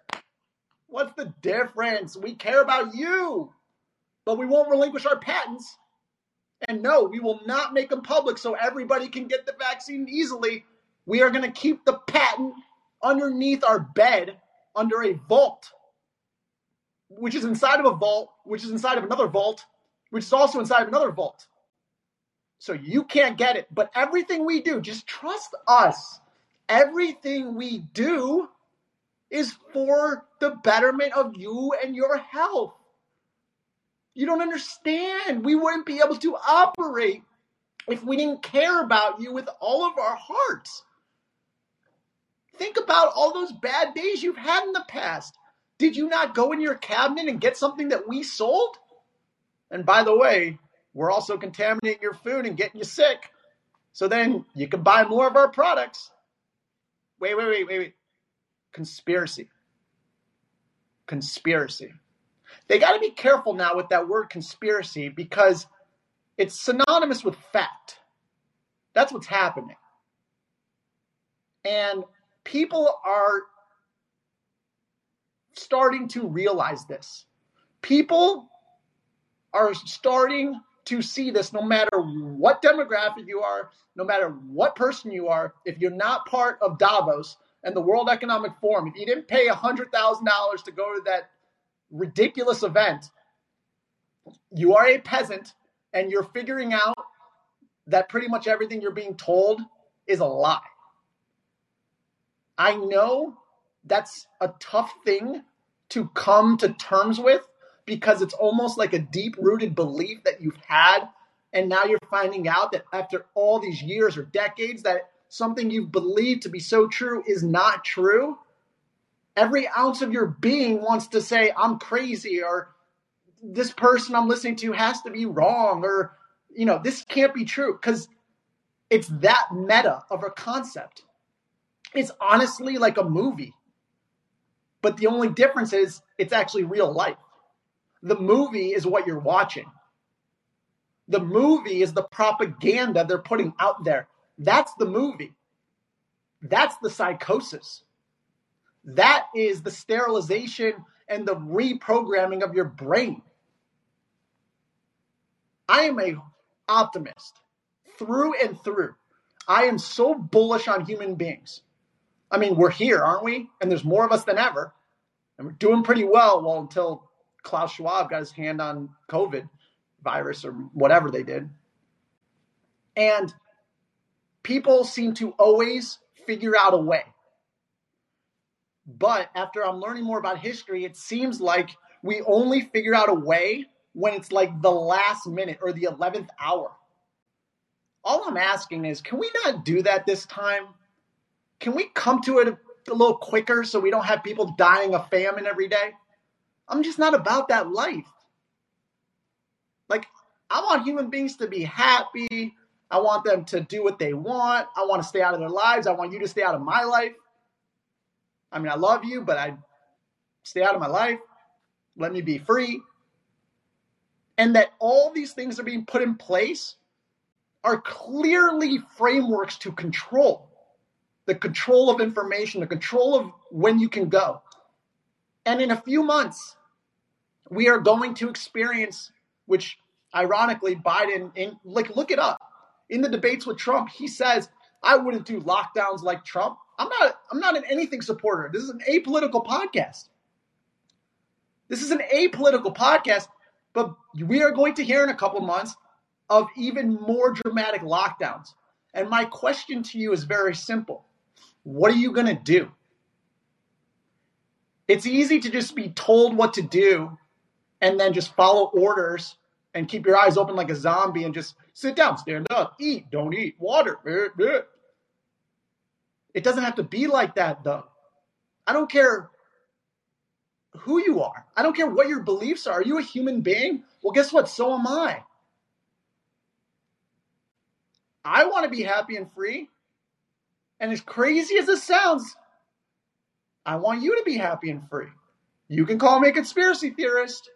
What's the difference? We care about you, but we won't relinquish our patents. And no, we will not make them public so everybody can get the vaccine easily. We are going to keep the patent underneath our bed under a vault, which is inside of a vault, which is inside of another vault, which is also inside of another vault. So you can't get it. But everything we do, just trust us. Everything we do is for the betterment of you and your health. You don't understand. We wouldn't be able to operate if we didn't care about you with all of our hearts. Think about all those bad days you've had in the past. Did you not go in your cabinet and get something that we sold? And by the way, we're also contaminating your food and getting you sick. So then you can buy more of our products. Wait, wait, wait, wait, wait. Conspiracy. Conspiracy. They got to be careful now with that word conspiracy because it's synonymous with fact. That's what's happening. And people are starting to realize this. People are starting to see this no matter what demographic you are, no matter what person you are. If you're not part of Davos and the World Economic Forum, if you didn't pay $100,000 to go to that ridiculous event, you are a peasant and you're figuring out that pretty much everything you're being told is a lie. I know that's a tough thing to come to terms with because it's almost like a deep rooted belief that you've had. And now you're finding out that after all these years or decades, that something you've believed to be so true is not true. Every ounce of your being wants to say, I'm crazy, or this person I'm listening to has to be wrong, or, you know, this can't be true because it's that meta of a concept. It's honestly like a movie. But the only difference is it's actually real life. The movie is what you're watching. The movie is the propaganda they're putting out there. That's the movie. That's the psychosis. That is the sterilization and the reprogramming of your brain. I am a optimist through and through. I am so bullish on human beings. I mean, we're here, aren't we? And there's more of us than ever. And we're doing pretty well. Well, until Klaus Schwab got his hand on COVID virus or whatever they did. And people seem to always figure out a way. But after I'm learning more about history, it seems like we only figure out a way when it's like the last minute or the 11th hour. All I'm asking is can we not do that this time? Can we come to it a, a little quicker so we don't have people dying of famine every day? I'm just not about that life. Like, I want human beings to be happy. I want them to do what they want. I want to stay out of their lives. I want you to stay out of my life. I mean, I love you, but I stay out of my life. Let me be free. And that all these things are being put in place are clearly frameworks to control the control of information, the control of when you can go. And in a few months, we are going to experience, which ironically, Biden, in, like, look it up. In the debates with Trump, he says, I wouldn't do lockdowns like Trump. I'm not, I'm not an anything supporter. This is an apolitical podcast. This is an apolitical podcast, but we are going to hear in a couple months of even more dramatic lockdowns. And my question to you is very simple. What are you going to do? It's easy to just be told what to do and then just follow orders and keep your eyes open like a zombie and just sit down, stand up, eat, don't eat, water. It doesn't have to be like that though. I don't care who you are. I don't care what your beliefs are. Are you a human being? Well, guess what? So am I. I want to be happy and free. And as crazy as it sounds, I want you to be happy and free. You can call me a conspiracy theorist,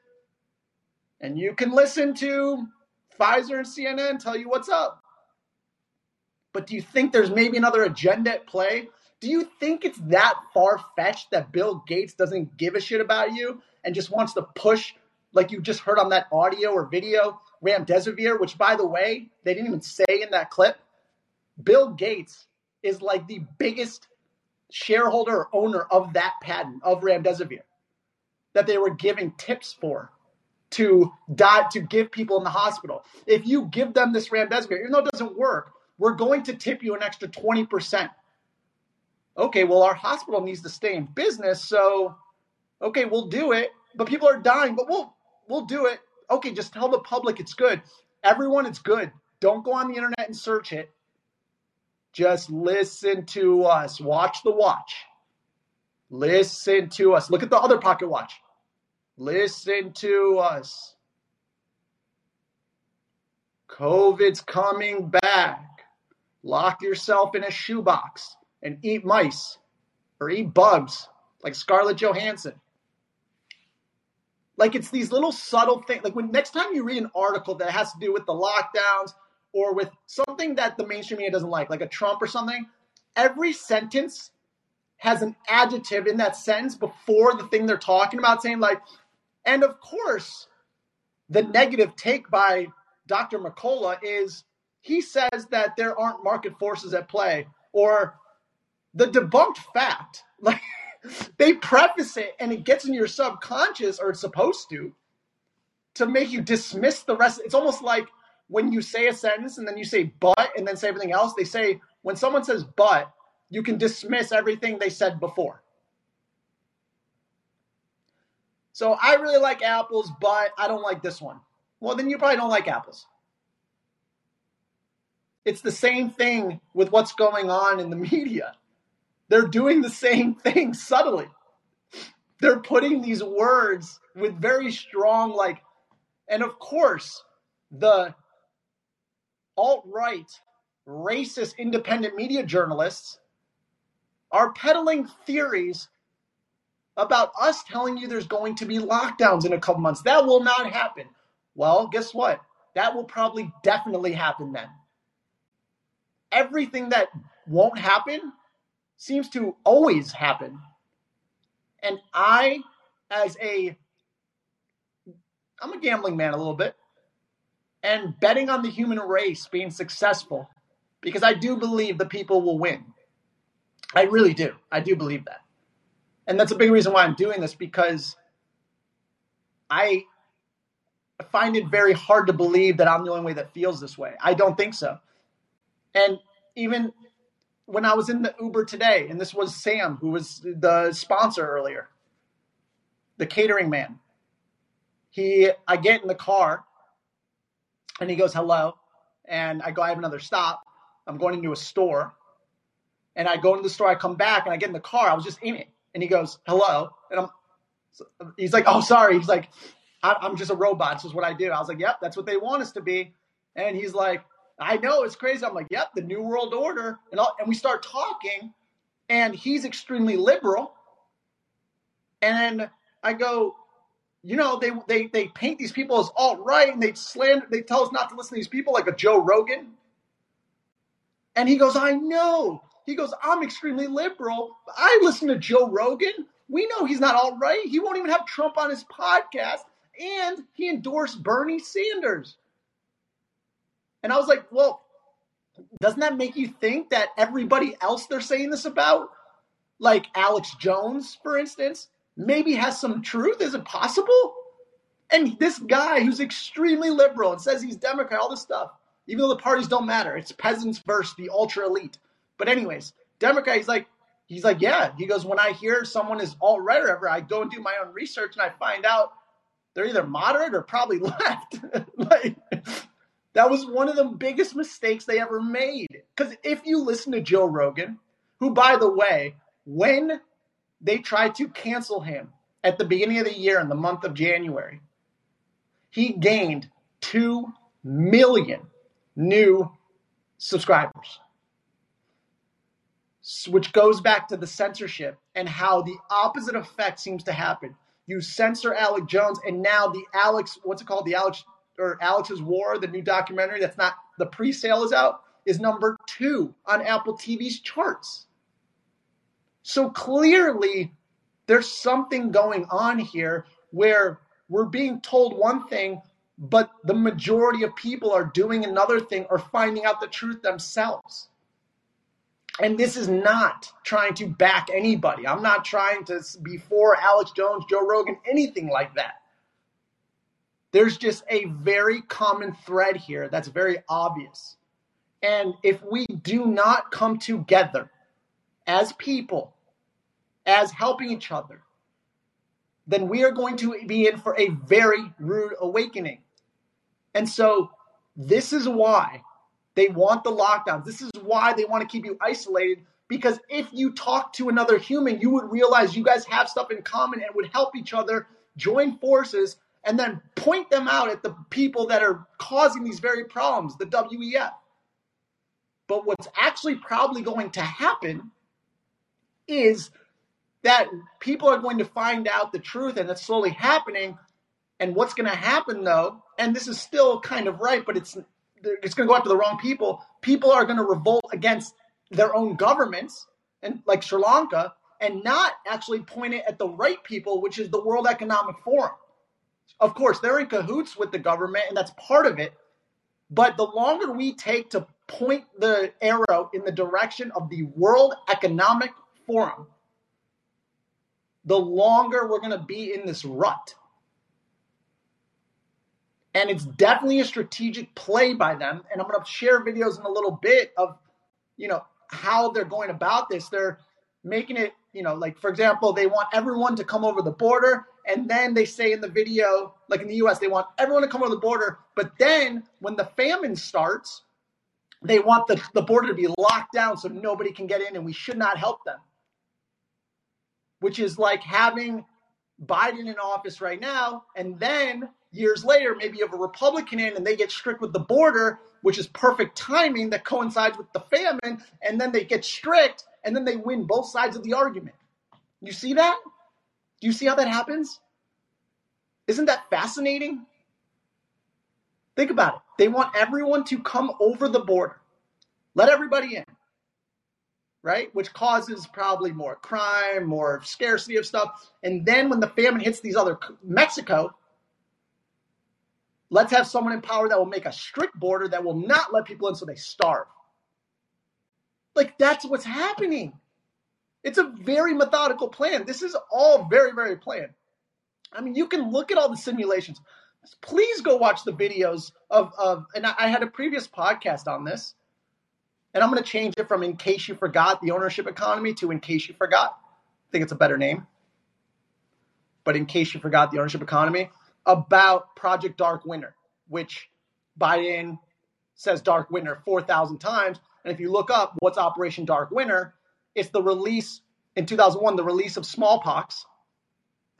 and you can listen to Pfizer and CNN tell you what's up. But do you think there's maybe another agenda at play? Do you think it's that far fetched that Bill Gates doesn't give a shit about you and just wants to push, like you just heard on that audio or video, remdesivir, which by the way, they didn't even say in that clip. Bill Gates is like the biggest shareholder or owner of that patent of remdesivir that they were giving tips for to die to give people in the hospital. If you give them this remdesivir, even though it doesn't work, we're going to tip you an extra 20%. Okay, well our hospital needs to stay in business, so okay, we'll do it. But people are dying, but we'll we'll do it. Okay, just tell the public it's good. Everyone it's good. Don't go on the internet and search it. Just listen to us. Watch the watch. Listen to us. Look at the other pocket watch. Listen to us. COVID's coming back. Lock yourself in a shoebox and eat mice or eat bugs like Scarlett Johansson. Like it's these little subtle things. Like when next time you read an article that has to do with the lockdowns or with something that the mainstream media doesn't like, like a Trump or something, every sentence has an adjective in that sentence before the thing they're talking about, saying, like, and of course, the mm-hmm. negative take by Dr. McCullough is he says that there aren't market forces at play, or the debunked fact. Like, they preface it and it gets in your subconscious, or it's supposed to, to make you dismiss the rest. It's almost like when you say a sentence and then you say but and then say everything else, they say when someone says but, you can dismiss everything they said before. So I really like apples, but I don't like this one. Well, then you probably don't like apples. It's the same thing with what's going on in the media. They're doing the same thing subtly. They're putting these words with very strong, like, and of course, the alt right, racist, independent media journalists are peddling theories about us telling you there's going to be lockdowns in a couple months. That will not happen. Well, guess what? That will probably definitely happen then. Everything that won't happen seems to always happen. And I, as a, I'm a gambling man a little bit and betting on the human race being successful because I do believe the people will win. I really do. I do believe that. And that's a big reason why I'm doing this because I find it very hard to believe that I'm the only way that feels this way. I don't think so. And even when I was in the Uber today, and this was Sam, who was the sponsor earlier, the catering man. He, I get in the car and he goes, hello. And I go, I have another stop. I'm going into a store. And I go into the store, I come back and I get in the car. I was just in it. And he goes, hello. And I'm, he's like, oh, sorry. He's like, I'm just a robot. This is what I do. I was like, yep, that's what they want us to be. And he's like, I know it's crazy. I'm like, yep, the New World Order. And, and we start talking, and he's extremely liberal. And I go, you know, they they they paint these people as alt right and they slander they tell us not to listen to these people like a Joe Rogan. And he goes, I know. He goes, I'm extremely liberal. I listen to Joe Rogan. We know he's not all right. He won't even have Trump on his podcast. And he endorsed Bernie Sanders. And I was like, well, doesn't that make you think that everybody else they're saying this about, like Alex Jones, for instance, maybe has some truth? Is it possible? And this guy who's extremely liberal and says he's Democrat, all this stuff, even though the parties don't matter, it's peasants versus the ultra elite. But anyways, Democrat, he's like, he's like, yeah. He goes, when I hear someone is alt right or ever, I go and do my own research and I find out they're either moderate or probably left. like, that was one of the biggest mistakes they ever made. Because if you listen to Joe Rogan, who, by the way, when they tried to cancel him at the beginning of the year in the month of January, he gained 2 million new subscribers which goes back to the censorship and how the opposite effect seems to happen. You censor Alex Jones, and now the Alex, what's it called? The Alex or Alex's War, the new documentary that's not the pre-sale is out, is number two on Apple TV's charts. So clearly, there's something going on here where we're being told one thing, but the majority of people are doing another thing or finding out the truth themselves. And this is not trying to back anybody. I'm not trying to be for Alex Jones, Joe Rogan, anything like that. There's just a very common thread here that's very obvious. And if we do not come together as people, as helping each other, then we are going to be in for a very rude awakening. And so, this is why they want the lockdowns. This is why they want to keep you isolated because if you talk to another human, you would realize you guys have stuff in common and would help each other join forces and then point them out at the people that are causing these very problems, the WEF. But what's actually probably going to happen is that people are going to find out the truth and it's slowly happening. And what's going to happen though, and this is still kind of right, but it's it's going to go after the wrong people. People are going to revolt against their own governments, and like Sri Lanka, and not actually point it at the right people, which is the World Economic Forum. Of course, they're in cahoots with the government, and that's part of it. But the longer we take to point the arrow in the direction of the World Economic Forum, the longer we're going to be in this rut. And it's definitely a strategic play by them. And I'm going to share videos in a little bit of, you know, how they're going about this. They're making it, you know, like for example, they want everyone to come over the border. And then they say in the video, like in the US, they want everyone to come over the border. But then when the famine starts, they want the, the border to be locked down so nobody can get in and we should not help them. Which is like having Biden in office right now, and then years later, maybe you have a Republican in and they get strict with the border, which is perfect timing that coincides with the famine, and then they get strict and then they win both sides of the argument. You see that? Do you see how that happens? Isn't that fascinating? Think about it. They want everyone to come over the border, let everybody in, right? Which causes probably more crime, more scarcity of stuff. And then when the famine hits these other Mexico, Let's have someone in power that will make a strict border that will not let people in so they starve. Like, that's what's happening. It's a very methodical plan. This is all very, very planned. I mean, you can look at all the simulations. Please go watch the videos of, of and I had a previous podcast on this, and I'm going to change it from In Case You Forgot the Ownership Economy to In Case You Forgot. I think it's a better name. But In Case You Forgot the Ownership Economy, about Project Dark Winter, which Biden says Dark Winter 4,000 times. And if you look up what's Operation Dark Winter, it's the release in 2001, the release of smallpox,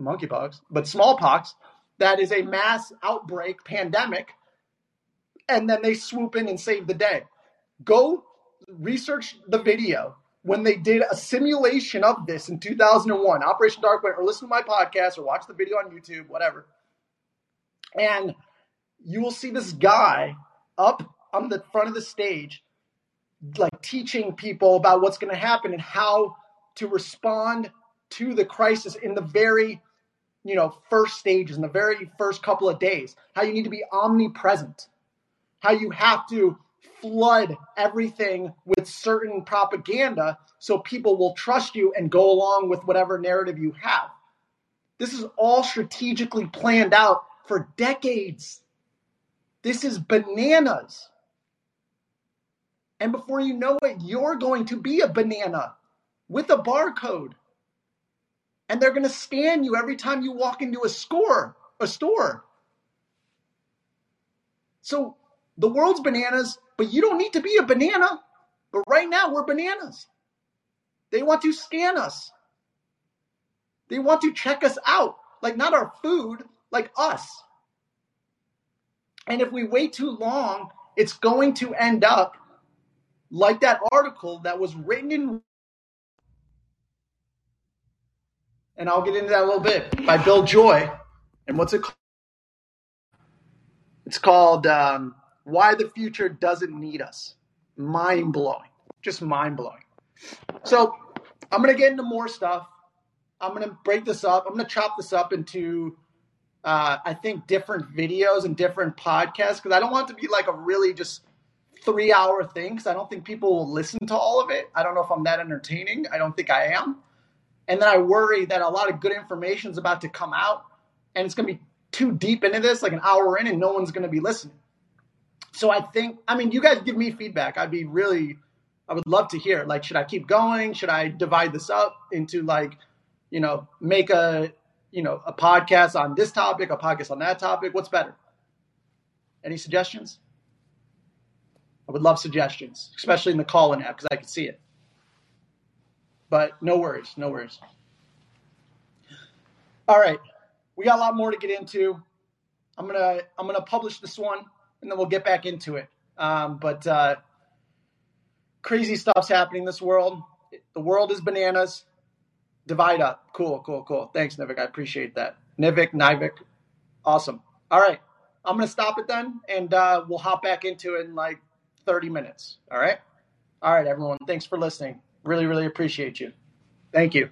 monkeypox, but smallpox, that is a mass outbreak pandemic. And then they swoop in and save the day. Go research the video when they did a simulation of this in 2001, Operation Dark Winter, or listen to my podcast or watch the video on YouTube, whatever. And you will see this guy up on the front of the stage, like teaching people about what's going to happen and how to respond to the crisis in the very, you know, first stages, in the very first couple of days. How you need to be omnipresent, how you have to flood everything with certain propaganda so people will trust you and go along with whatever narrative you have. This is all strategically planned out for decades. This is bananas. And before you know it, you're going to be a banana with a barcode. And they're going to scan you every time you walk into a store a store. So the world's bananas, but you don't need to be a banana. But right now, we're bananas. They want to scan us. They want to check us out, like not our food, like us. And if we wait too long, it's going to end up like that article that was written in. And I'll get into that a little bit by Bill Joy. And what's it called? It's called um, Why the Future Doesn't Need Us. Mind blowing. Just mind blowing. So I'm going to get into more stuff. I'm going to break this up. I'm going to chop this up into, uh, I think, different videos and different podcasts because I don't want it to be like a really just three hour thing because I don't think people will listen to all of it. I don't know if I'm that entertaining. I don't think I am. And then I worry that a lot of good information is about to come out and it's going to be too deep into this, like an hour in, and no one's going to be listening. So I think, I mean, you guys give me feedback. I'd be really, I would love to hear. Like, should I keep going? Should I divide this up into like, you know, make a, you know, a podcast on this topic, a podcast on that topic? What's better? Any suggestions? I would love suggestions, especially in the call-in app because I can see it. But no worries, no worries. All right, we got a lot more to get into. I'm gonna I'm gonna publish this one and then we'll get back into it. Um, but uh, crazy stuff's happening in this world. The world is bananas. Divide up. Cool, cool, cool. Thanks, Nivik. I appreciate that. Nivik, Nivik. Awesome. All right. I'm going to stop it then, and uh, we'll hop back into it in like 30 minutes. All right? All right, everyone. Thanks for listening. Really, really appreciate you. Thank you.